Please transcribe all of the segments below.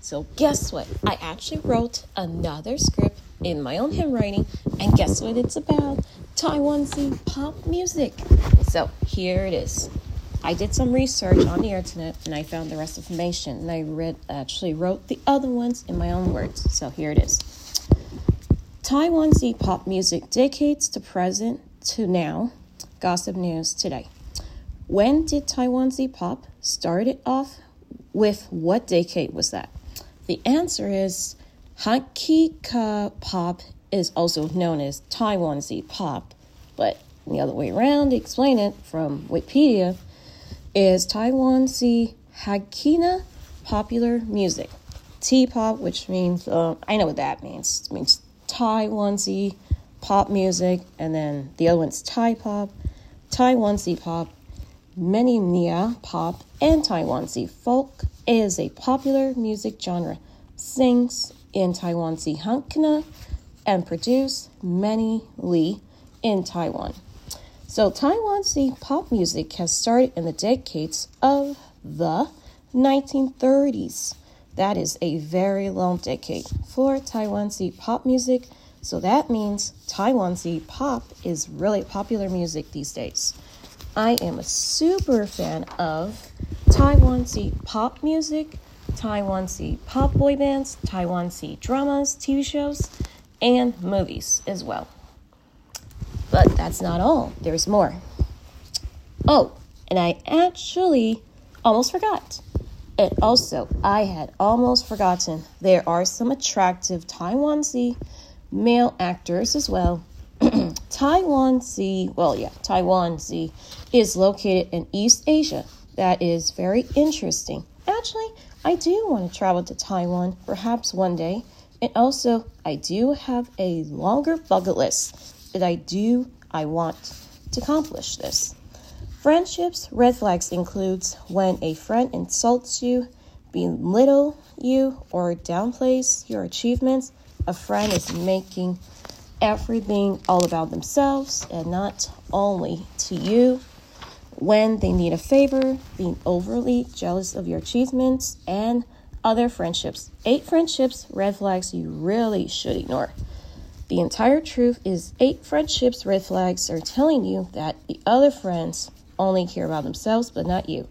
So, guess what? I actually wrote another script in my own handwriting, and guess what it's about? Taiwanese pop music. So, here it is. I did some research on the internet and I found the rest of the information, and I read actually wrote the other ones in my own words. So, here it is. Taiwanese pop music decades to present to now. Gossip news today. When did Taiwanese pop started off with what decade was that? The answer is Hakka pop is also known as Taiwanese pop, but the other way around, to explain it from Wikipedia, is Taiwanese Hokkien popular music. T-pop, which means uh, I know what that means. It means Taiwanese pop music, and then the other one's Thai pop, Taiwanese pop, Mania pop, and Taiwanese folk is a popular music genre. Sings in Taiwanese Hokkien and produce many Li in Taiwan. So Taiwanese pop music has started in the decades of the 1930s. That is a very long decade for Taiwanese pop music. So that means Taiwanese pop is really popular music these days. I am a super fan of Taiwanese pop music, Taiwanese pop boy bands, Taiwanese dramas, TV shows, and movies as well. But that's not all, there's more. Oh, and I actually almost forgot. And also, I had almost forgotten there are some attractive Taiwanese male actors as well. Taiwanese, well, yeah, Taiwanese is located in East Asia. That is very interesting. Actually, I do want to travel to Taiwan perhaps one day. And also, I do have a longer bucket list that I do I want to accomplish this. Friendships red flags includes when a friend insults you, belittle you, or downplays your achievements. A friend is making everything all about themselves and not only to you. When they need a favor, being overly jealous of your achievements and other friendships. Eight friendships, red flags you really should ignore. The entire truth is eight friendships, red flags are telling you that the other friends only care about themselves but not you.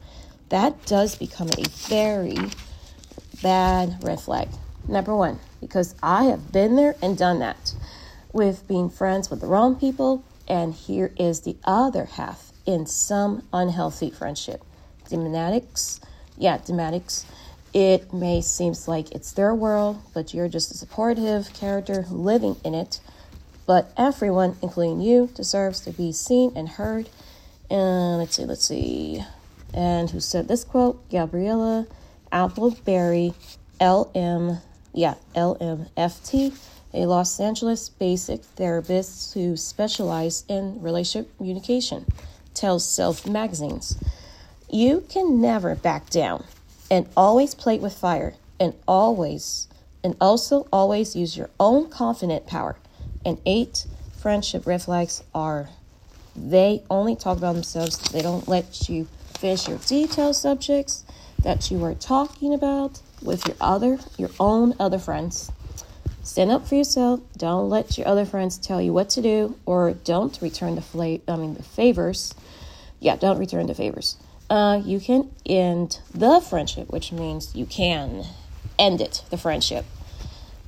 That does become a very bad red flag. Number one, because I have been there and done that with being friends with the wrong people, and here is the other half in some unhealthy friendship. Dematics, yeah, dematics. It may seem like it's their world, but you're just a supportive character living in it. But everyone, including you, deserves to be seen and heard and let's see, let's see. And who said this quote? Gabriella Appleberry, LM, yeah, LMFT, a Los Angeles basic therapist who specializes in relationship communication, tells Self magazines. You can never back down and always play with fire and always and also always use your own confident power. And eight friendship red flags are they only talk about themselves. They don't let you finish your detailed subjects that you are talking about with your other, your own other friends. Stand up for yourself. Don't let your other friends tell you what to do, or don't return the fla- I mean the favors. Yeah, don't return the favors. Uh, you can end the friendship, which means you can end it, the friendship.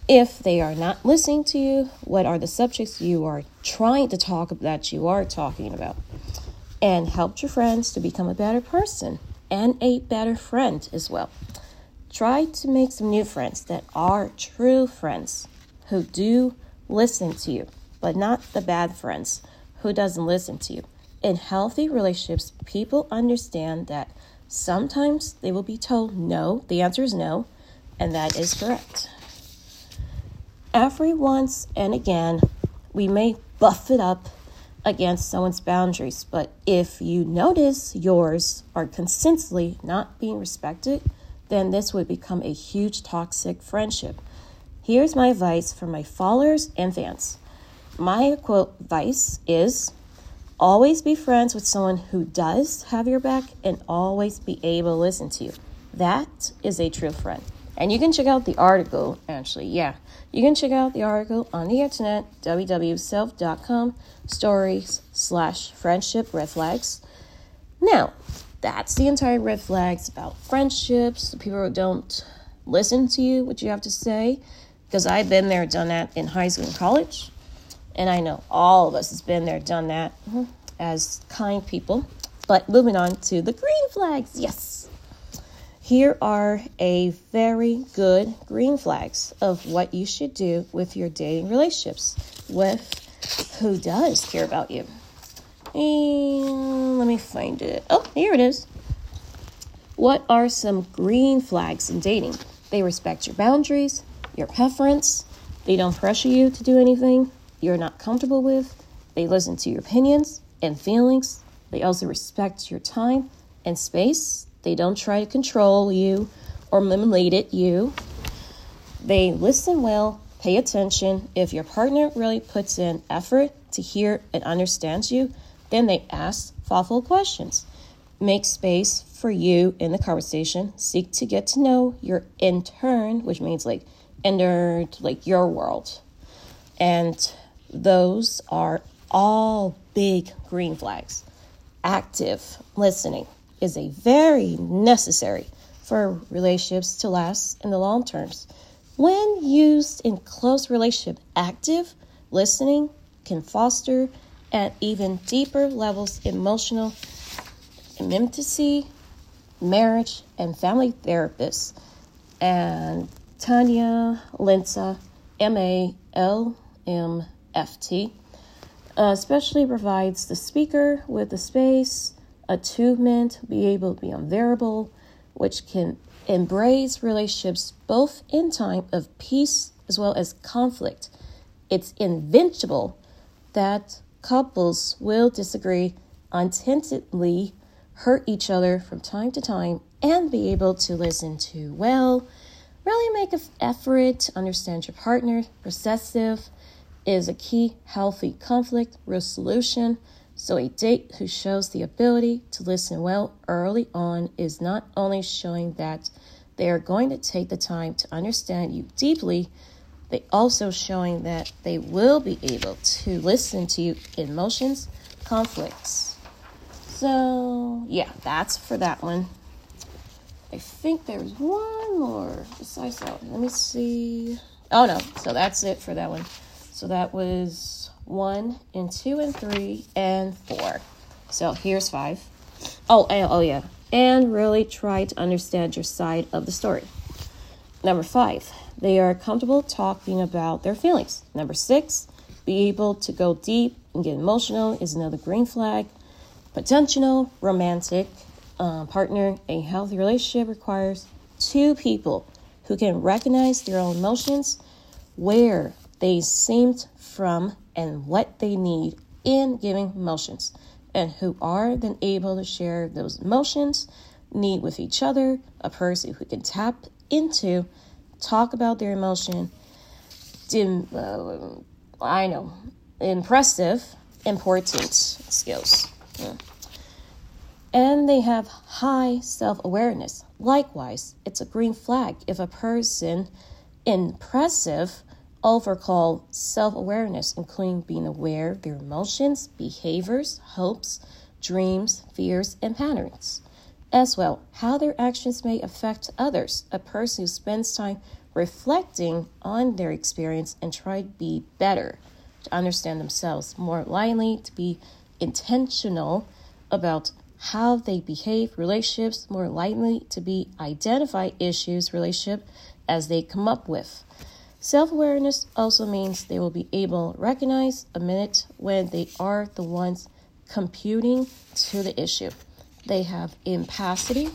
If they are not listening to you, what are the subjects you are trying to talk about that you are talking about? And help your friends to become a better person and a better friend as well. Try to make some new friends that are true friends who do listen to you, but not the bad friends who doesn't listen to you. In healthy relationships, people understand that sometimes they will be told no, the answer is no, and that is correct every once and again, we may buff it up against someone's boundaries, but if you notice yours are consistently not being respected, then this would become a huge toxic friendship. Here's my advice for my followers and fans. My quote advice is always be friends with someone who does have your back and always be able to listen to you. That is a true friend? And you can check out the article, actually, yeah. You can check out the article on the internet, www.self.com, stories slash friendship red flags. Now, that's the entire red flags about friendships, the people who don't listen to you, what you have to say, because I've been there, done that in high school and college. And I know all of us has been there, done that mm-hmm, as kind people. But moving on to the green flags, yes. Here are a very good green flags of what you should do with your dating relationships with who does care about you. And let me find it. Oh, here it is. What are some green flags in dating? They respect your boundaries, your preference. They don't pressure you to do anything you're not comfortable with. They listen to your opinions and feelings. They also respect your time and space. They don't try to control you or manipulate you. They listen well, pay attention. If your partner really puts in effort to hear and understands you, then they ask thoughtful questions. Make space for you in the conversation. Seek to get to know your intern, which means like enter like your world. And those are all big green flags. Active listening is a very necessary for relationships to last in the long terms. When used in close relationship, active listening can foster at even deeper levels emotional intimacy, marriage, and family therapists. And Tanya Linsa, M A L M F T, uh, especially provides the speaker with the space, attunement, be able to be unbearable, which can embrace relationships both in time of peace as well as conflict. It's invincible that couples will disagree untentedly, hurt each other from time to time, and be able to listen to well. Really make an effort to understand your partner. Recessive is a key healthy conflict resolution. So, a date who shows the ability to listen well early on is not only showing that they are going to take the time to understand you deeply, they also showing that they will be able to listen to emotions, conflicts. So yeah, that's for that one. I think there's one more besides that. Let me see. Oh no, so that's it for that one. So that was one and two and three and four. So here's five. Oh, and, oh yeah, and really try to understand your side of the story. Number five, they are comfortable talking about their feelings. Number six, be able to go deep and get emotional is another green flag. Potential romantic uh, partner, a healthy relationship requires two people who can recognize their own emotions, where they seemed from, and what they need in giving emotions, and who are then able to share those emotions, need with each other, a person who can tap into talk about their emotion. Dim, uh, I know, impressive, important skills. And they have high self awareness. Likewise, it's a green flag if a person impressive overcall self awareness, including being aware of their emotions, behaviors, hopes, dreams, fears, and patterns as well how their actions may affect others. A person who spends time reflecting on their experience and try to be better, to understand themselves more likely, to be intentional about how they behave, relationships, more likely to be identify issues, relationship as they come up with. Self awareness also means they will be able to recognize a minute when they are the ones computing to the issue. They have impacity.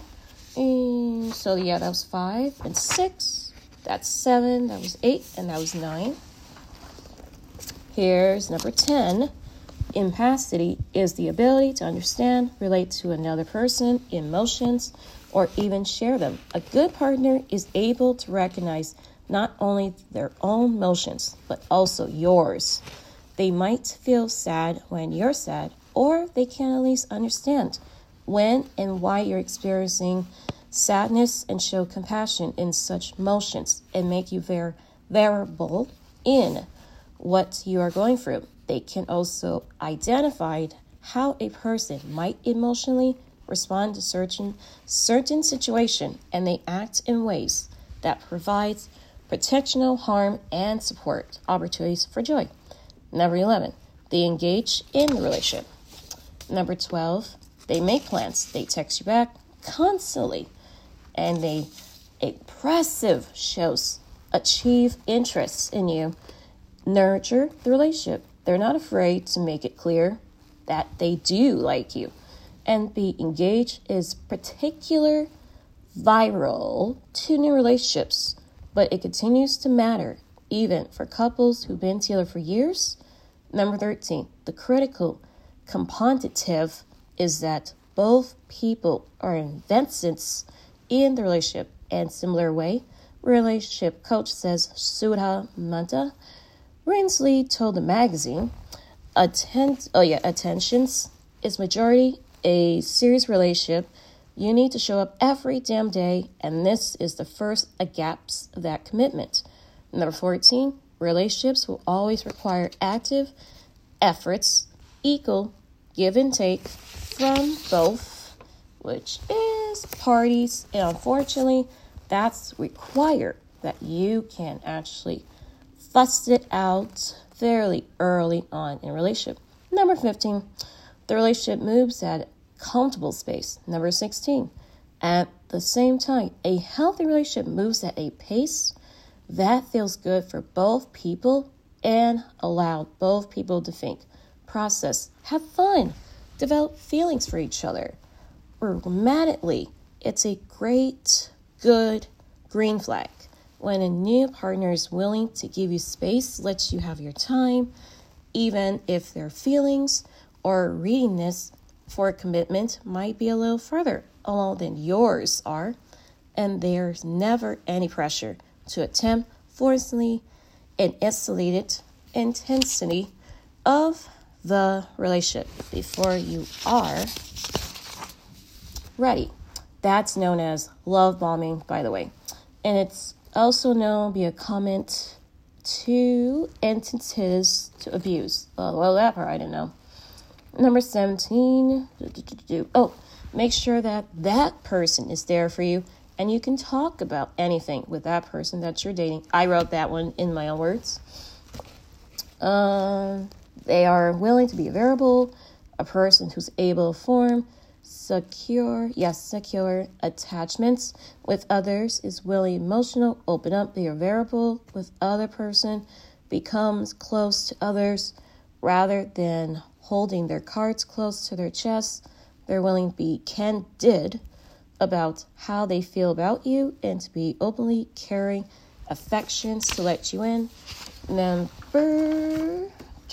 And so yeah, that was five and six. That's seven. That was eight, and that was nine. Here's number 10. Impacity is the ability to understand, relate to another person, emotions, or even share them. A good partner is able to recognize not only their own emotions, but also yours. They might feel sad when you're sad, or they can at least understand when and why you're experiencing sadness and show compassion in such motions and make you very variable in what you are going through. They can also identify how a person might emotionally respond to certain certain situation and they act in ways that provides protectional harm and support opportunities for joy. Number 11, they engage in the relationship. Number 12, they make plans. They text you back constantly and they impressive shows achieve interest in you. Nurture the relationship. They're not afraid to make it clear that they do like you. And be engaged is particular viral to new relationships, but it continues to matter even for couples who've been together for years. Number 13, the critical component is that both people are investors in the relationship. And similar way relationship coach says Sudha Manta. Rinsley told the magazine attend oh yeah attentions is majority a serious relationship. You need to show up every damn day and this is the first a gaps of that commitment. Number 14 relationships will always require active efforts equal give and take from both which is parties and unfortunately that's required that you can actually fuss it out fairly early on in relationship. Number 15, the relationship moves at comfortable space. Number 16, at the same time, a healthy relationship moves at a pace that feels good for both people and allow both people to think, process, have fun, develop feelings for each other. Romantically, it's a great, good green flag. When a new partner is willing to give you space, lets you have your time, even if their feelings or readiness for commitment might be a little further along than yours are, and there's never any pressure to attempt forcefully and isolated intensity of the relationship before you are ready. That's known as love bombing, by the way. And it's also known be a comment to entities to abuse. Uh, well, that part I didn't know. Number 17. Oh, make sure that that person is there for you and you can talk about anything with that person that you're dating. I wrote that one in my own words. Uh, they are willing to be variable, a person who's able to form secure, yes, secure attachments with others is willing emotional. Open up, they are variable with other person, becomes close to others rather than holding their cards close to their chest. They're willing to be candid about how they feel about you and to be openly caring affections to let you in. Number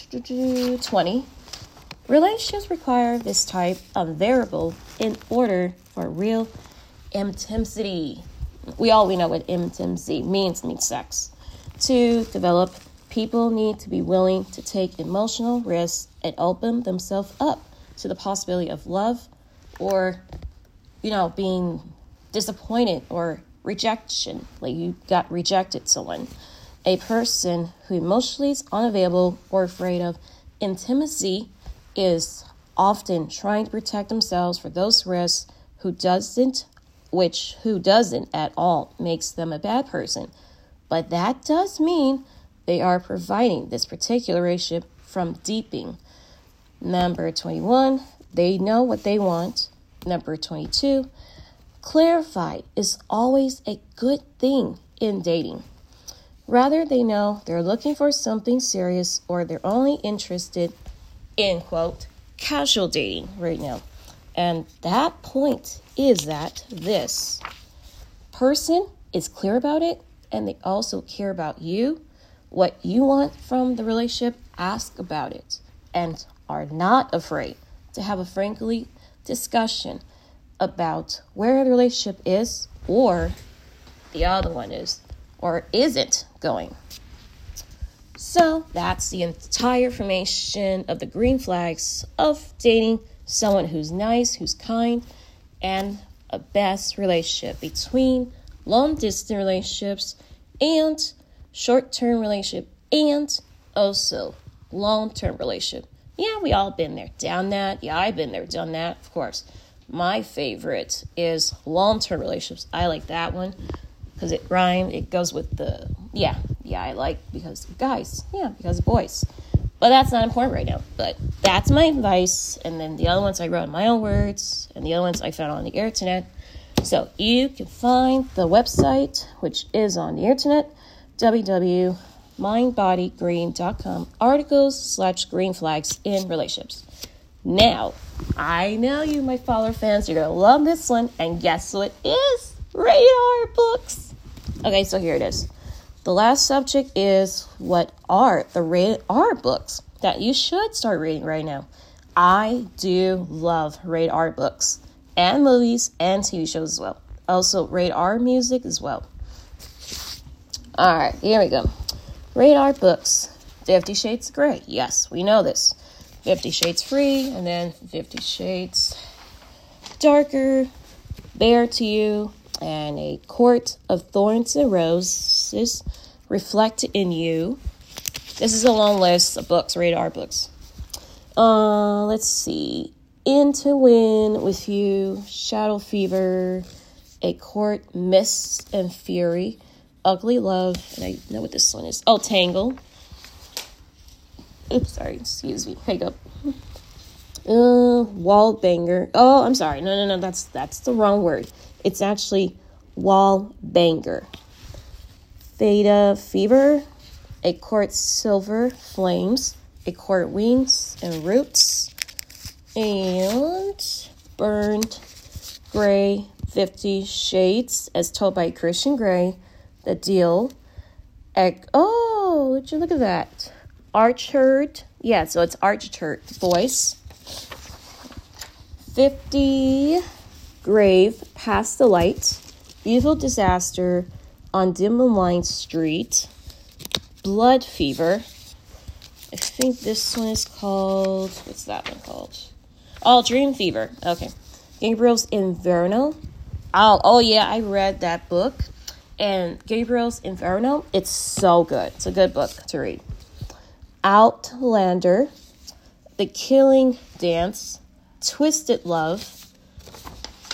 20 Relationships require this type of variable in order for real intimacy. We all we know what intimacy means, means sex. To develop, people need to be willing to take emotional risks and open themselves up to the possibility of love or, you know, being disappointed or rejection, like you got rejected someone. A person who emotionally is unavailable or afraid of. Intimacy is often trying to protect themselves for those risks who doesn't which who doesn't at all makes them a bad person. But that does mean they are providing this particular relationship from deeping. Number 21 they know what they want. Number 22 clarify is always a good thing in dating rather they know they're looking for something serious or they're only interested in quote casual dating right now. And that point is that this person is clear about it and they also care about you, what you want from the relationship, ask about it, and are not afraid to have a frankly discussion about where the relationship is or the other one is or isn't going. So that's the entire information of the green flags of dating someone who's nice, who's kind, and a best relationship between long distance relationships and short term relationship and also long term relationship. Yeah, we all been there, done that. Yeah, I've been there, done that, of course. My favorite is long term relationships. I like that one because it rhymes. It goes with the yeah, yeah. I like because guys, yeah, because boys. But that's not important right now. But that's my advice. And then the other ones I wrote in my own words, and the other ones I found on the internet. So you can find the website, which is on the internet, www.mindbodygreen.com, articles slash green flags in relationships. Now, I know you, my follower fans, you're going to love this one. And guess what is? Radar books. Okay, so here it is. The last subject is what are the rated R books that you should start reading right now. I do love rated R books and movies and TV shows as well. Also, rated R music as well. All right, here we go. Rated R books. Fifty Shades of Grey. Yes, we know this. Fifty Shades Free, and then Fifty Shades Darker, Bare to You, and a court of thorns and roses reflect in you. This is a long list of books, radar books. Uh, let's see. Entwined with You, Shadow Fever, A Court, Mists and Fury, Ugly Love, and I know what this one is. Oh, Tangle. Oops, sorry, excuse me. Hiccup. Uh, wall banger. Oh, I'm sorry. No, no, no. That's that's the wrong word. It's actually wall banger. Faefever, a quart silver flames, a quart wings and roots, and burned gray 50 shades as told by Christian Grey. The deal. Egg. Oh, would you look at that? Archer's. Yeah, so it's Archer's voice. 50 grave past the light evil disaster on Dimmeline Street, Blood Fever. I think this one is called, what's that one called? Oh, Dream Fever. Okay. Gabriel's Inferno. Oh, oh yeah, I read that book. And Gabriel's Inferno, it's so good. It's a good book to read. Outlander, The Killing Dance, Twisted Love,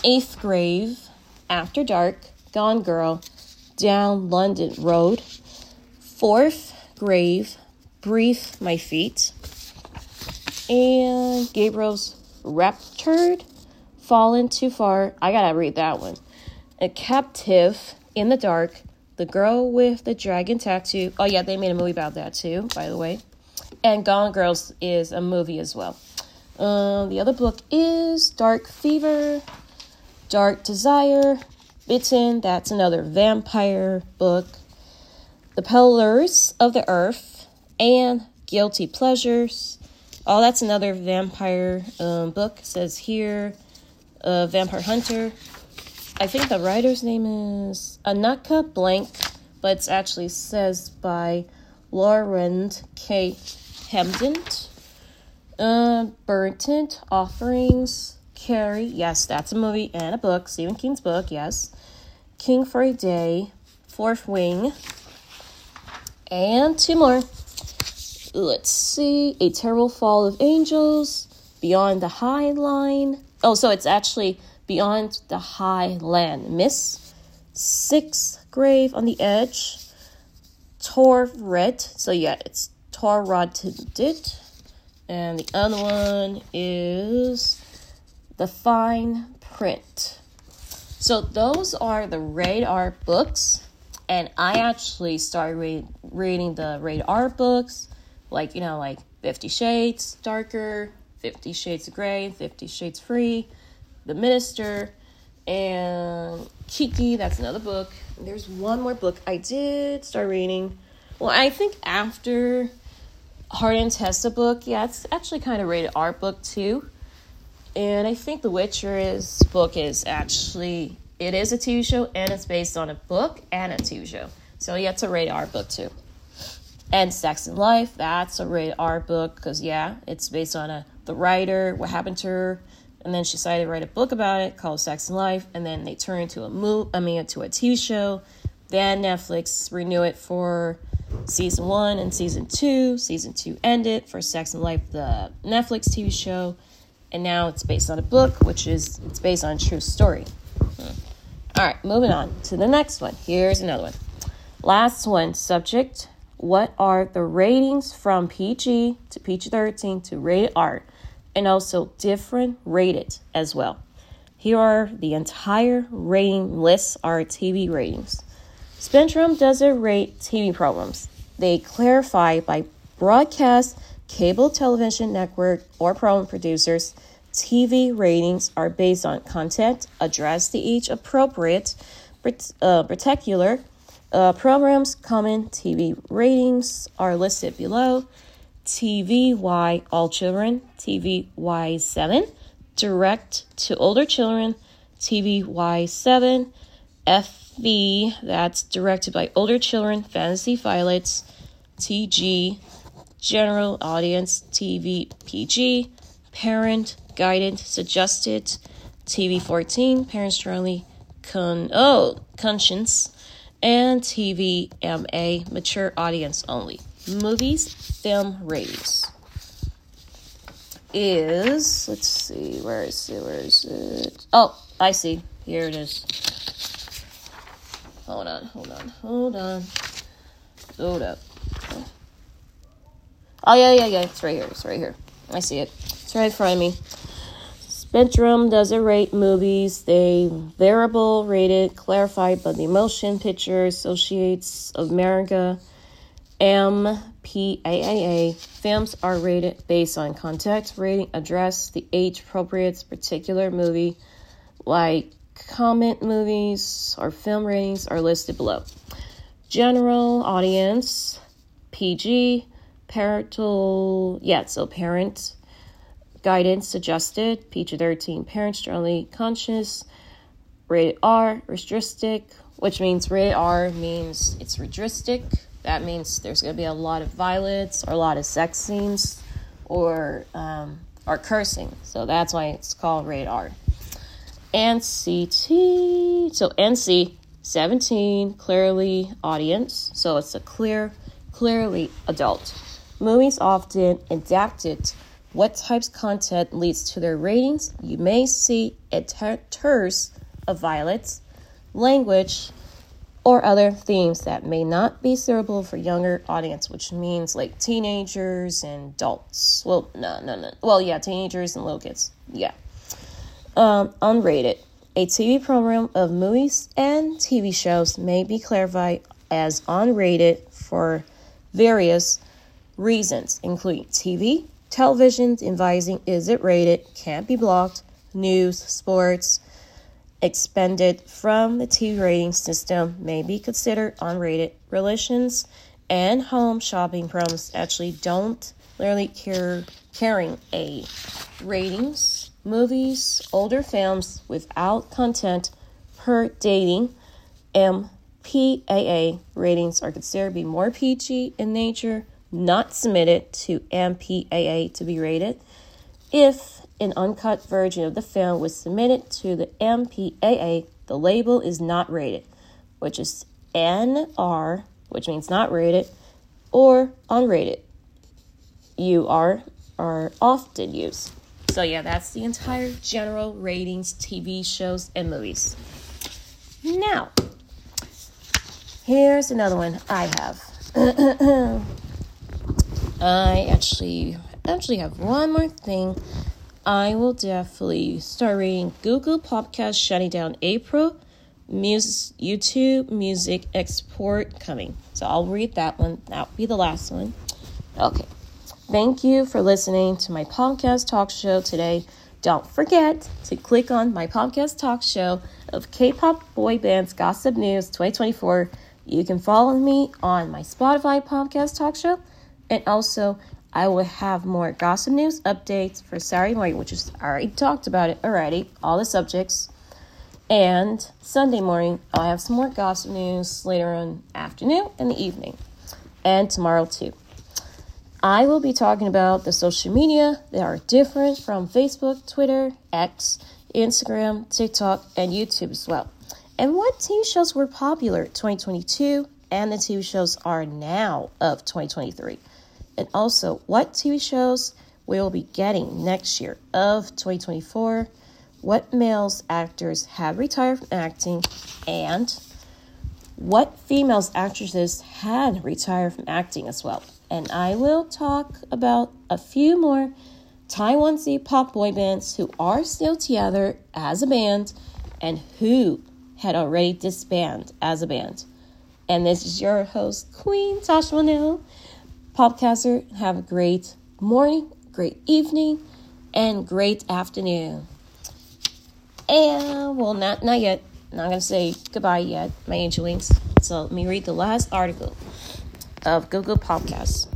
Eighth Grave, After Dark, Gone Girl, Down London Road, Fourth Grave, Brief My Feet, and Gabriel's Raptured, Fallen Too Far. I gotta read that one. A Captive in the Dark, The Girl with the Dragon Tattoo. Oh, yeah, they made a movie about that too, by the way. And Gone Girls is a movie as well. Uh, the other book is Dark Fever, Dark Desire, Bitten, that's another vampire book. The Pillars of the Earth, and Guilty Pleasures. Oh, that's another vampire um, book. It says here, uh, Vampire Hunter. I think the writer's name is Anita Blake, but it actually says by Laurell K. Hamilton. Uh, Burnt Offerings, Carrie. Yes, that's a movie and a book. Stephen King's book. Yes. King for a Day, Fourth Wing, and two more. Let's see. A Terrible Fall of Angels, Beyond the High Line. Oh, so it's actually Beyond the High Land. Miss Sixth Grave on the Edge, Tor Red. So yeah, it's Tor. And the other one is The Fine Print. So those are the radar books, and I actually started read, reading the radar books, like you know, like Fifty Shades Darker, Fifty Shades of Grey, Fifty Shades Free, The Minister, and Kiki. That's another book. There's one more book I did start reading. Well, I think after Hardin Tessa book, yeah, it's actually kind of rated R book too. And I think The Witcher's book is actually it is a TV show and it's based on a book and a TV show. So yeah, it's a rated R book too. And Sex and Life, that's a rated R book because yeah, it's based on a the writer, what happened to her, and then she decided to write a book about it called Sex and Life, and then they turned into a move, I mean, to a TV show. Then Netflix renew it for season one and season two. Season two ended for Sex and Life, the Netflix TV show, and now it's based on a book, which is it's based on a true story. Hmm. All right, moving on to the next one. Here's another one. Last one subject What are the ratings from PG to PG 13 to rated R? And also different rated as well. Here are the entire rating lists are TV ratings. Spectrum doesn't rate TV programs. They clarify by broadcast, cable television network, or program producers. TV ratings are based on content addressed to each appropriate uh, particular uh, programs common TV ratings are listed below. TVY All Children, TVY7, Direct to Older Children, TVY7, FV, that's directed by older children, Fantasy Violets, TG, General Audience, TV PG, Parent, Guided, Suggested, TV 14, Parents Strongly, Con, oh, Conscience, and TV MA, mature audience only. Movies, film ratings is let's see, where is it? Where is it? Oh, I see. Here it is. Hold on, hold on, hold on. Hold up. Oh Oh, yeah, yeah, yeah. It's right here. It's right here. I see it. It's right in front of me. Spectrum doesn't rate movies. They variable rated, clarified by the Motion Picture Associates of America, MPAAA. Films are rated based on context, rating, address, the age appropriate particular movie, like comment movies or film ratings are listed below. General audience, PG, parental, yeah, so parent Guidance suggested PG 13 parents generally conscious. Rated R, which means rated R means it's restricted. That means there's going to be a lot of violence or a lot of sex scenes or, um, or cursing. So that's why it's called rated R. NCT, so NC 17, clearly audience. So it's a clear, clearly adult. Movies often adapted what types of content leads to their ratings. You may see a terse of violence, language, or other themes that may not be suitable for younger audience, which means like teenagers and adults. Well, no, no, no. Well, yeah, teenagers and little kids. Yeah. Um, unrated. A TV program of movies and TV shows may be clarified as unrated for various reasons, including TV, Television's advising is it rated, can't be blocked, news, sports, expended from the TV rating system may be considered unrated. Relations and home shopping programs actually don't literally care carrying a ratings. Movies, older films without content per dating MPAA ratings are considered to be more PG in nature not submitted to MPAA to be rated. If an uncut version of the film was submitted to the MPAA, the label is not rated, which is NR, which means not rated, or unrated. Are are often used. So yeah, that's the entire general ratings, TV shows, and movies. Now, here's another one I have. I actually actually have one more thing. I will definitely start reading Google Podcast shutting down April. Music, YouTube music export coming. So I'll read that one. That'll be the last one. Okay. Thank you for listening to my podcast talk show today. Don't forget to click on my podcast talk show of K-pop boy bands gossip news 2024. You can follow me on my Spotify podcast talk show and also, I will have more gossip news updates for Saturday morning, which is already talked about it already, all the subjects. And Sunday morning, I'll have some more gossip news later on afternoon and the evening. And tomorrow too. I will be talking about the social media that are different from Facebook, Twitter, X, Instagram, TikTok, and YouTube as well. And what TV shows were popular 2022 and the TV shows are now of 2023. And also what TV shows we will be getting next year of 2024, what males actors have retired from acting, and what females actresses had retired from acting as well and I will talk about a few more Taiwanese pop boy bands who are still together as a band and who had already disbanded as a band. And this is your host, Queen Tasha Monell, Popcaster. Have a great morning, great evening, and great afternoon. And well, not not yet. Not gonna say goodbye yet, my angel wings. So let me read the last article of Google Podcasts.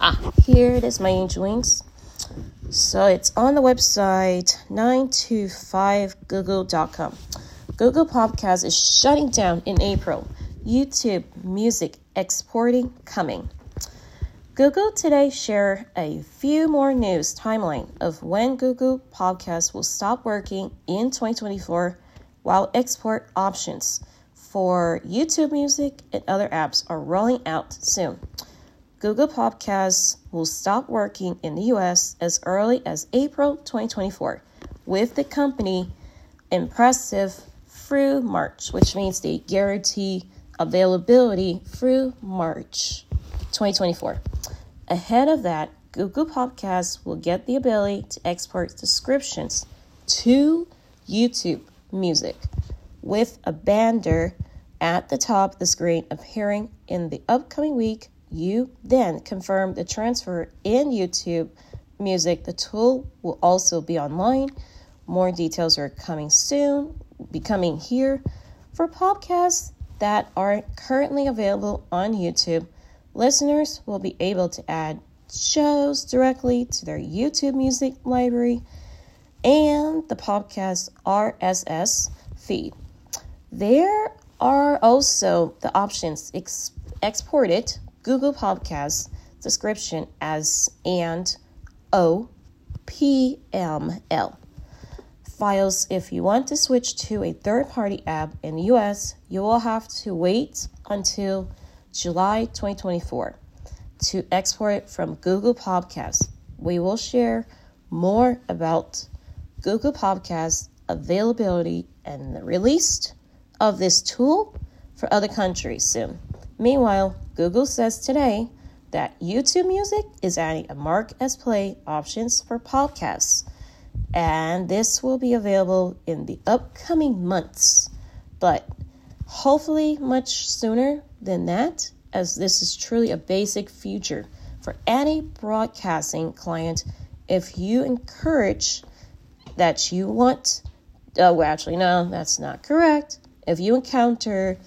Ah, here it is, my angel wings. So it's on the website 9to5google.com. Google Podcast is shutting down in April. YouTube music exporting coming. Google today share a few more news timeline of when Google Podcast will stop working in 2024 while export options for YouTube Music and other apps are rolling out soon. Google Podcasts will stop working in the US as early as April 2024, with the company impressive through March, which means they guarantee availability through March 2024. Ahead of that, Google Podcasts will get the ability to export descriptions to YouTube music with a banner at the top of the screen appearing in the upcoming week. You then confirm the transfer in YouTube Music. The tool will also be online. More details are coming soon, becoming here for podcasts that are currently available on YouTube. Listeners will be able to add shows directly to their YouTube music library and the podcast RSS feed. There are also the options ex- exported Google Podcasts description as and OPML files. If you want to switch to a third party app in the US, you will have to wait until July 2024 to export from Google Podcasts. We will share more about Google Podcast availability and the release of this tool for other countries soon. Meanwhile, Google says today that YouTube Music is adding a mark as play options for podcasts, and this will be available in the upcoming months, but hopefully much sooner than that, as this is truly a basic feature for any broadcasting client if you encourage that you want. Oh, well, actually, no, that's not correct. If you encounter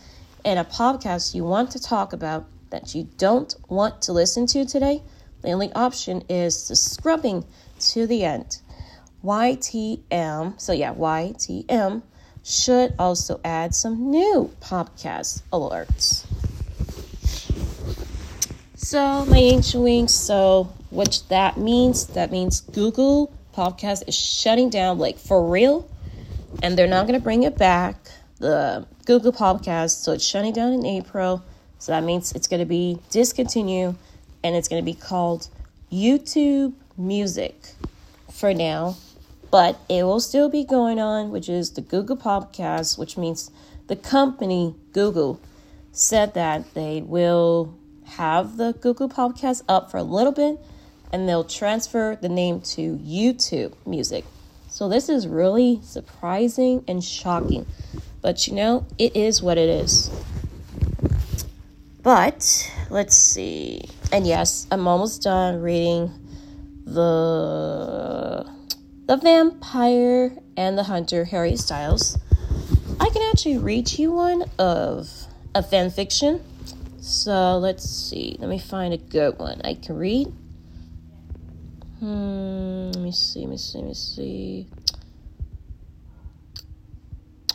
in a podcast you want to talk about that you don't want to listen to today, the only option is the scrubbing to the end. YTM, so yeah, YTM should also add some new podcast alerts. So, my ancient wings, so what that means, that means Google podcast is shutting down, like for real, and they're not going to bring it back. The Google podcast, so it's shutting down in April. So that means it's going to be discontinued and it's going to be called YouTube Music for now. But it will still be going on, which is the Google Podcast, which means the company Google said that they will have the Google Podcast up for a little bit and they'll transfer the name to YouTube Music. So this is really surprising and shocking. But you know, it is what it is. But let's see. And yes, I'm almost done reading the The Vampire and the Hunter Harry Styles. I can actually read you one of a fan fiction. So let's see. Let me find a good one I can read. Hmm, let me see, let me see, let me see.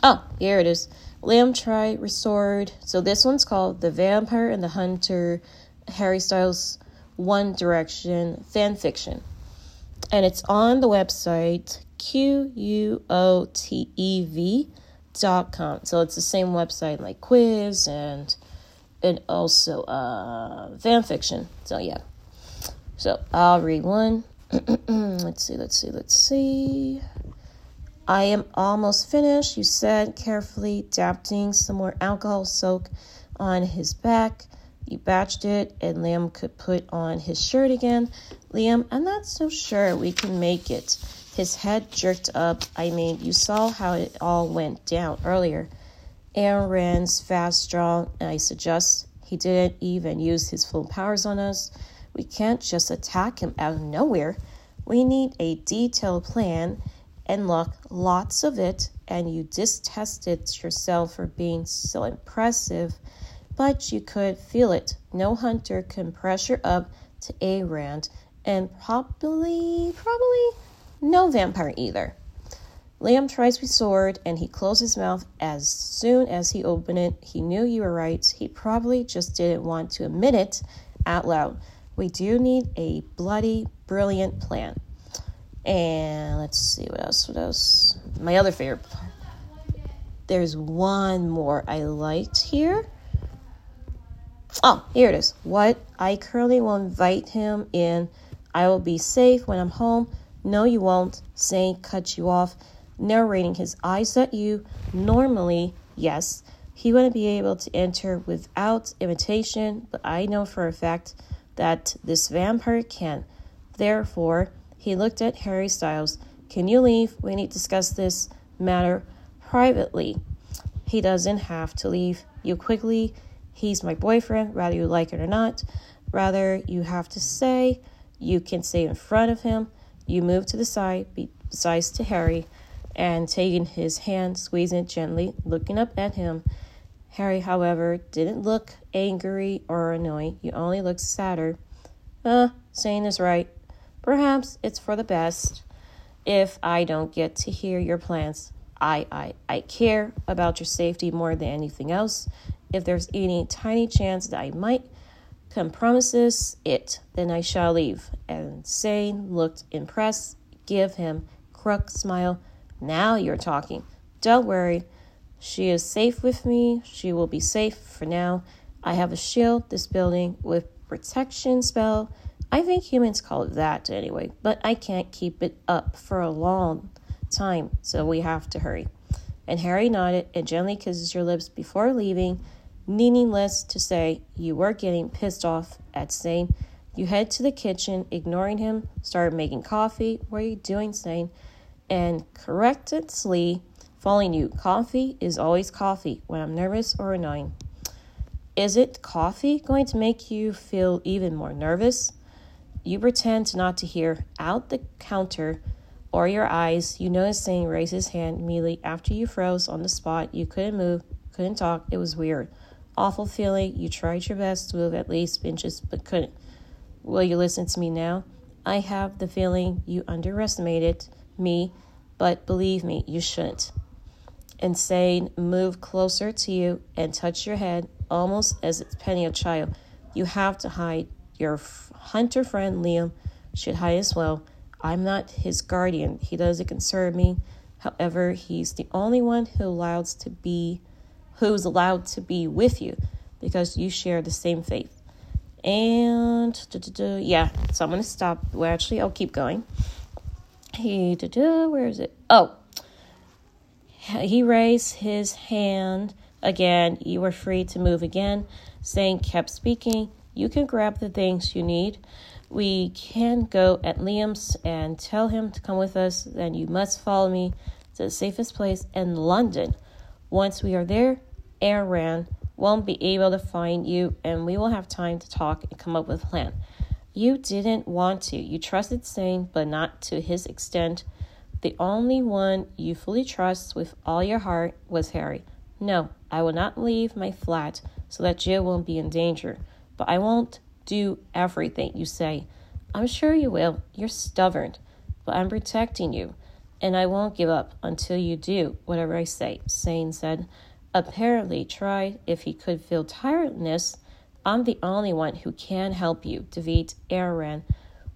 Oh, here it is. Liam tried restored. So this one's called The Vampire and the Hunter Harry Styles One Direction fan fiction. And it's on the website Q U O T E V dot com. So it's the same website like Quiz and and also uh fan fiction. So yeah. So I'll read one. let's see, let's see, let's see. I am almost finished, you said, carefully dabbing some more alcohol soak on his back. You batched it, and Liam could put on his shirt again. Liam, I'm not so sure we can make it. His head jerked up. I mean, you saw how it all went down earlier. Aaron Rand's fast, and I suggest he didn't even use his full powers on us. We can't just attack him out of nowhere. We need a detailed plan and luck, lots of it, and you distested yourself for being so impressive, but you could feel it. No hunter can pressure up to Aaron, and probably, probably no vampire either. Liam tries with sword and he closed his mouth as soon as he opened it. He knew you were right. He probably just didn't want to admit it out loud. We do need a bloody, brilliant plan. And let's see what else. What else? My other favorite. There's one more I liked here. Oh, here it is. What? I currently will invite him in. I will be safe when I'm home. No, you won't. Saint cut you off, narrating his eyes at you. Normally, yes, he wouldn't be able to enter without invitation, but I know for a fact that this vampire can. Therefore, he looked at Harry Styles. Can you leave? We need to discuss this matter privately. He doesn't have to leave you quickly. He's my boyfriend, whether you like it or not. Rather, you have to say, you can say in front of him. You move to the side, besides to Harry, and taking his hand, squeezing it gently, looking up at him. Harry, however, didn't look angry or annoyed. You only looked sadder. Uh, saying is right. Perhaps it's for the best if I don't get to hear your plans. I, I, I care about your safety more than anything else. If there's any tiny chance that I might compromises it, then I shall leave. And Sane looked impressed. Give him crook smile. Now you're talking. Don't worry. She is safe with me. She will be safe for now. I have a shield this building with protection spell I think humans call it that anyway, but I can't keep it up for a long time, so we have to hurry. And Harry nodded and gently kisses your lips before leaving, needless to say, you were getting pissed off at Sane. You head to the kitchen, ignoring him, started making coffee. What are you doing, Sane? And correctly following you. Coffee is always coffee when I'm nervous or annoying. Is it coffee going to make you feel even more nervous? You pretend not to hear out the counter or your eyes. You notice Sane raise his hand immediately after you froze on the spot. You couldn't move, couldn't talk. It was weird. Awful feeling. You tried your best to move at least inches, but couldn't. Will you listen to me now? I have the feeling you underestimated me, but believe me, you shouldn't. And Sane moved closer to you and touched your head almost as it's penny a child. You have to hide your hunter friend Liam should hide as well. I'm not his guardian. He doesn't concern me. However, he's the only one who allows to be who's allowed to be with you because you share the same faith. And yeah, so I'm gonna stop. Well, actually, I'll keep going. He where is it? Oh, he raised his hand again. You were free to move again. Sane kept speaking. You can grab the things you need. We can go at Liam's and tell him to come with us. Then you must follow me to the safest place in London. Once we are there, Aaron won't be able to find you, and we will have time to talk and come up with a plan. You didn't want to. You trusted Sane, but not to his extent. The only one you fully trust with all your heart was Harry. No, I will not leave my flat so that Jill won't be in danger but I won't do everything you say. I'm sure you will. You're stubborn, but I'm protecting you, and I won't give up until you do whatever I say, Sane said. Apparently tried if he could feel tiredness. I'm the only one who can help you defeat Aaron.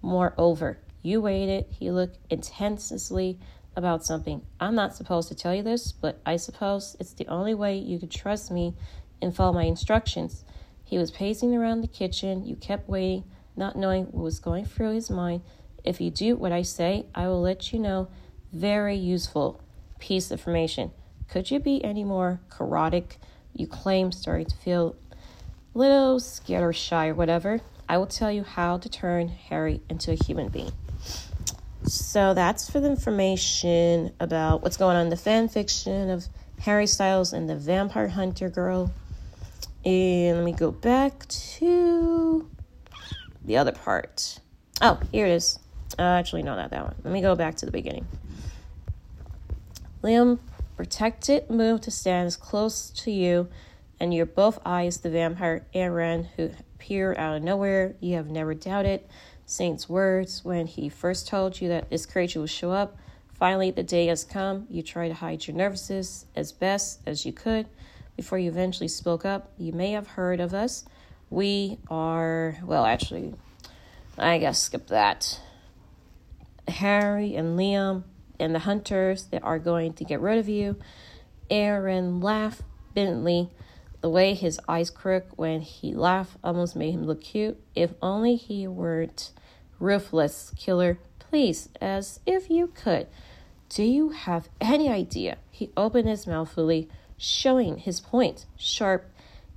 Moreover, you waited. He looked intensely about something. I'm not supposed to tell you this, but I suppose it's the only way you could trust me and follow my instructions. He was pacing around the kitchen. You kept waiting, not knowing what was going through his mind. If you do what I say, I will let you know. Very useful piece of information. Could you be any more chaotic? You claim starting to feel little scared or shy or whatever. I will tell you how to turn Harry into a human being. So that's for the information about what's going on in the fan fiction of Harry Styles and the Vampire Hunter girl. And let me go back to the other part. Oh, here it is. Uh, actually, no, not that one. Let me go back to the beginning. Liam protected moved to stand as close to you, and your both eyes the vampire Aaron, who appeared out of nowhere. You have never doubted Saint's words when he first told you that this creature would show up. Finally, the day has come. You try to hide your nervousness as best as you could before you eventually spoke up. You may have heard of us. We are, well, actually, I guess skip that. Harry and Liam and the hunters that are going to get rid of you. Aaron laughed Bentley. The way his eyes crooked when he laughed almost made him look cute. If only he weren't ruthless killer, please, as if you could. Do you have any idea? He opened his mouth fully, showing his point, sharp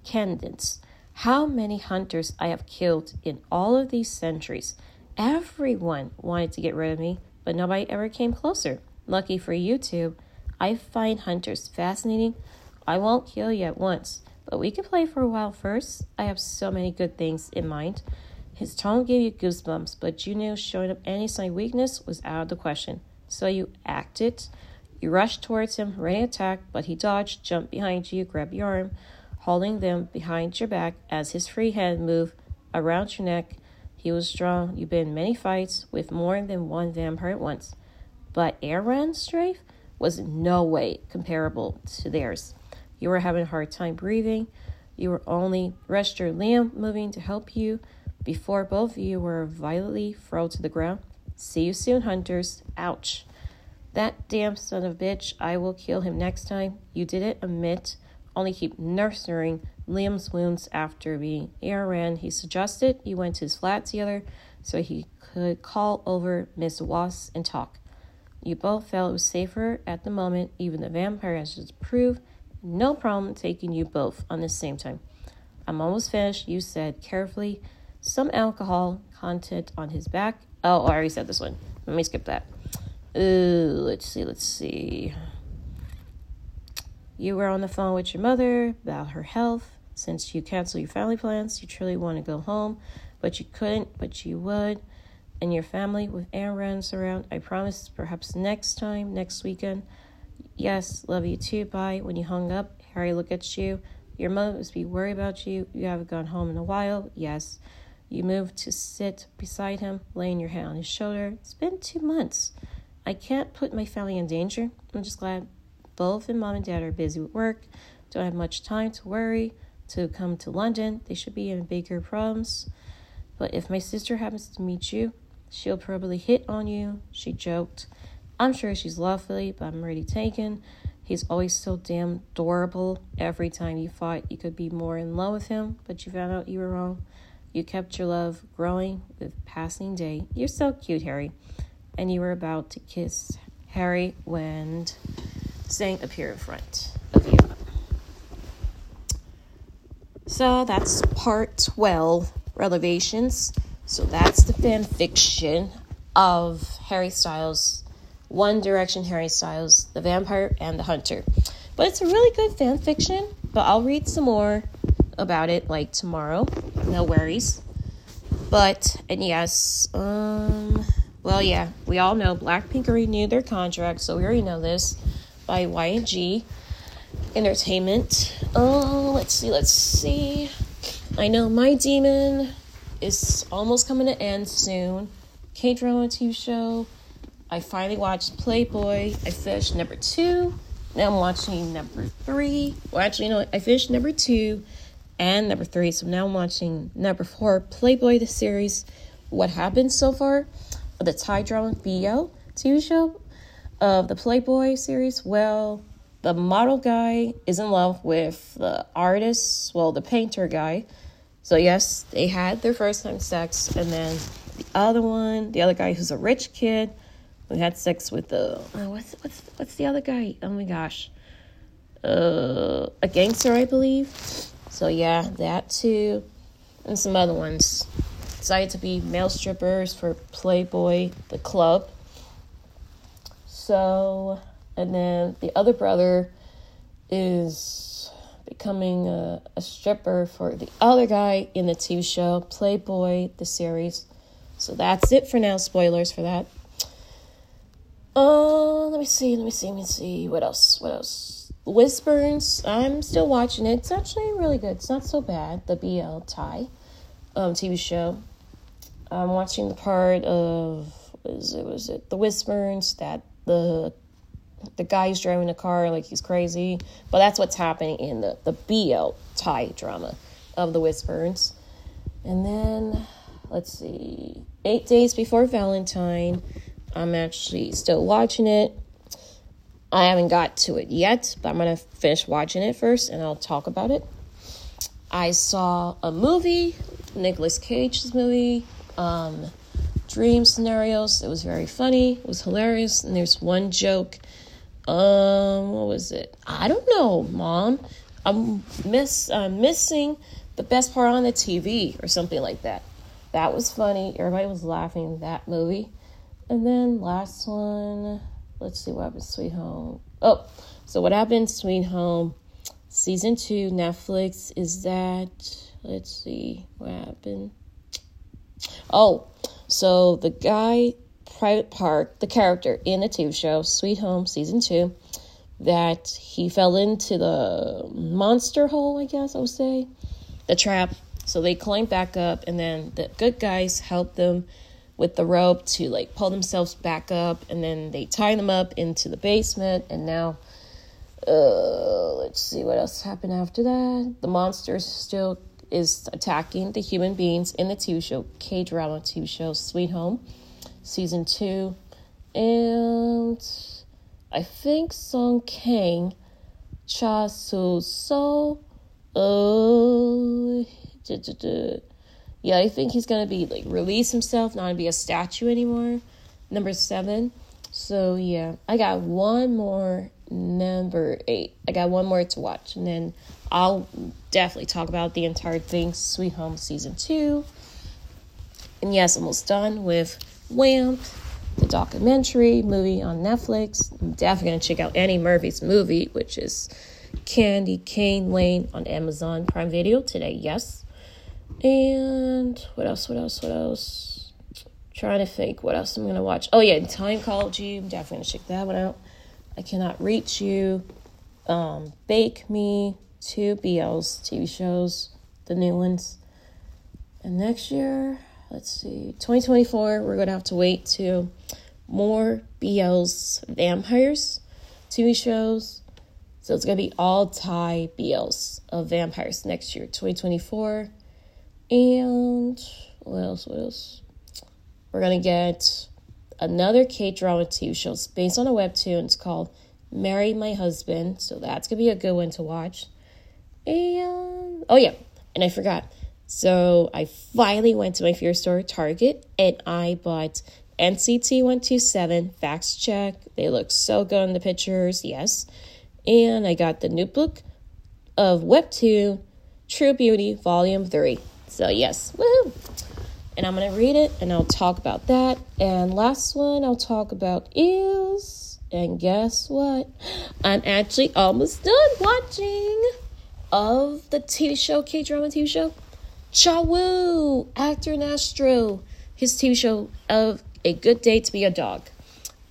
cadence. How many hunters I have killed in all of these centuries. Everyone wanted to get rid of me, but nobody ever came closer. Lucky for you two, I find hunters fascinating. I won't kill you at once, but we can play for a while first. I have so many good things in mind. His tone gave you goosebumps, but you knew showing up any sign of weakness was out of the question. So you acted. You rushed towards him, ready to attack, but he dodged, jumped behind you, grabbed your arm, holding them behind your back as his free hand moved around your neck. He was strong. You've been in many fights with more than one vampire at once. But Aaron's strength was no way comparable to theirs. You were having a hard time breathing. You were only rushed your limb moving to help you before both of you were violently thrown to the ground. See you soon, hunters. Ouch. That damn son of a bitch, I will kill him next time. You did it, admit. Only keep nursing Liam's wounds after being Aaron. He suggested you went to his flat together so he could call over Miss Wass and talk. You both felt it was safer at the moment, even the vampire has just proved no problem taking you both on the same time. I'm almost finished, you said carefully some alcohol content on his back. Oh, I already said this one. Let me skip that. Uh, let's see, let's see. You were on the phone with your mother about her health. Since you canceled your family plans, you truly want to go home, but you couldn't, but you would. And your family with Aaron's around. I promise, perhaps next time, next weekend. Yes, love you too. Bye. When you hung up, Harry looked at you. Your mother must be worried about you. You haven't gone home in a while. Yes. You moved to sit beside him, laying your head on his shoulder. It's been two months. I can't put my family in danger. I'm just glad both and mom and dad are busy with work, don't have much time to worry, to come to London. They should be in bigger problems. But if my sister happens to meet you, she'll probably hit on you. She joked. I'm sure she's lovely, but I'm already taken. He's always so damn adorable. Every time you thought you could be more in love with him, but you found out you were wrong. You kept your love growing with passing day. You're so cute, Harry. And you were about to kiss Harry when Saint appeared in front of you. So that's part 12, Revelations. So that's the fan fiction of Harry Styles, One Direction Harry Styles, The Vampire and the Hunter. But it's a really good fan fiction, but I'll read some more about it like tomorrow. No worries. But and yes, um well yeah, we all know Blackpink renewed their contract, so we already know this by YG Entertainment. Oh, let's see, let's see. I know My Demon is almost coming to end soon. K drama TV show. I finally watched Playboy. I finished number two. Now I'm watching number three. Well, actually, you know, I finished number two and number three. So now I'm watching number four, Playboy the series. What happened so far? The Thai drama BL TV show of the Playboy series. Well, the model guy is in love with the artist, well, the painter guy. So yes, they had their first time sex, and then the other one, the other guy who's a rich kid, we had sex with the oh, what's what's what's the other guy? Oh my gosh, uh, a gangster, I believe. So yeah, that too, and some other ones. Decided to be male strippers for Playboy, the club. So, and then the other brother is becoming a, a stripper for the other guy in the TV show, Playboy, the series. So that's it for now. Spoilers for that. Oh, let me see, let me see, let me see. What else? What else? Whispers. I'm still watching it. It's actually really good. It's not so bad. The BL Thai um, TV show. I'm watching the part of was it was it the Whispers that the the guy's driving a car like he's crazy, but that's what's happening in the the BL Thai drama of the Whispers. And then let's see, eight days before Valentine. I'm actually still watching it. I haven't got to it yet, but I'm going to finish watching it first and I'll talk about it. I saw a movie, Nicolas Cage's movie, um, Dream Scenarios. It was very funny, it was hilarious, and there's one joke. Um, what was it? I don't know, Mom. I'm miss I'm missing the best part on the TV or something like that. That was funny. Everybody was laughing that movie. And then last one, let's see what happened Sweet Home. Oh, so what happened Sweet Home season 2 Netflix is that let's see what happened. Oh, so the guy Private Park, the character in the TV show Sweet Home season 2 that he fell into the monster hole, I guess I would say, the trap. So they climbed back up, and then the good guys helped them with the rope to like pull themselves back up and then they tie them up into the basement and now uh, let's see what else happened after that the monster still is attacking the human beings in the TV show K drama TV show Sweet Home season 2 and I think Song Kang Cha Su So uh, yeah, I think he's gonna be like release himself, not be a statue anymore. Number seven. So yeah, I got one more number eight. I got one more to watch, and then I'll definitely talk about the entire thing. Sweet Home season two. And yes, almost done with Wham!, the documentary movie on Netflix. I'm definitely gonna check out Annie Murphy's movie, which is Candy Cane Lane on Amazon Prime Video today. Yes. And what else? What else? What else? trying to think what else I'm gonna watch. Oh yeah, Timecology. I'm definitely gonna check that one out. I cannot reach you. Um, Bake Me, two BLs TV shows, the new ones. And next year, let's see, 2024, we're gonna have to wait to more BLs, vampires, TV shows. So it's gonna be all Thai BLs of vampires next year, 2024. And what else? What else? We're gonna get another K drama TV show. It's based on a webtoon. It's called Marry My Husband. So that's gonna be a good one to watch. And oh yeah, and I forgot. So I finally went to my fear store, Target, and I bought NCT 127 Facts Check. They look so good in the pictures, yes. And I got the new book of Webtoon True Beauty Volume 3. So, yes, woo! And I'm to read it and I'll talk about that. And last one I'll talk about is, and guess what? I'm actually almost done watching of the TV show, K drama TV show. Cha actor and Astro, his TV show of A Good Day to Be a Dog.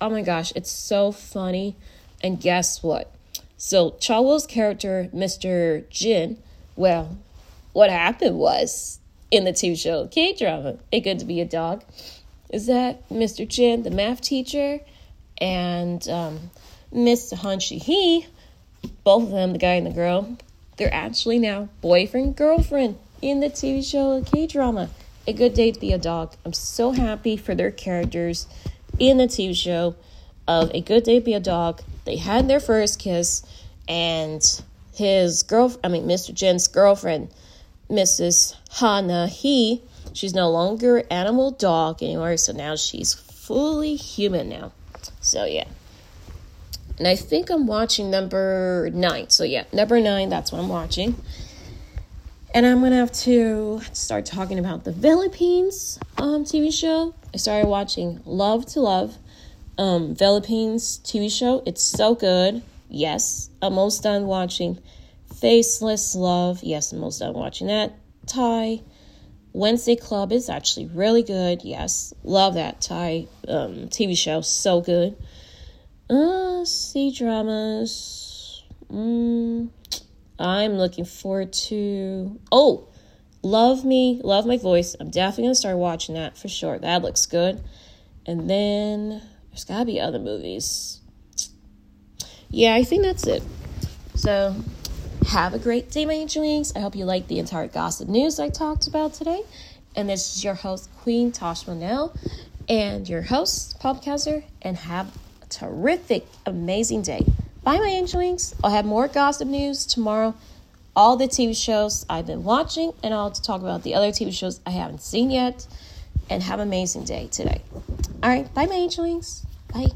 Oh my gosh, it's so funny. And guess what? So, Cha character, Mr. Jin, well, what happened was in the TV show K drama, A Good to Be a Dog, is that Mr. Jin, the math teacher, and um, Miss Han Shi Hee both of them, the guy and the girl, they're actually now boyfriend girlfriend in the TV show K drama. A Good Day to Be a Dog. I'm so happy for their characters in the TV show of A Good Day to Be a Dog. They had their first kiss, and his girl, I mean, Mr. Jin's girlfriend, Mrs. Hana, he, she's no longer animal dog anymore, so now she's fully human now. So, yeah. And I think I'm watching number nine. So, yeah, number nine, that's what I'm watching. And I'm gonna have to start talking about the Philippines um, TV show. I started watching Love to Love, um, Philippines TV show. It's so good. Yes, I'm almost done watching Faceless Love. Yes, I'm almost done watching that. Thai Wednesday Club is actually really good. Yes, love that Thai um, TV show. So good. Uh, C dramas. Mm, I'm looking forward to. Oh, Love Me, Love My Voice. I'm definitely to start watching that for sure. That looks good. And then there's got to be other movies. Yeah, I think that's it. So, have a great day, my angel. I hope you liked the entire gossip news I talked about today. And this is your host, Queen Tasha Monell, and your host, Podcaster, and have a terrific, amazing day. Bye, my angelings. I'll have more gossip news tomorrow. All the TV shows I've been watching, and I'll talk about the other TV shows I haven't seen yet. And have an amazing day today. All right, bye, my angelings.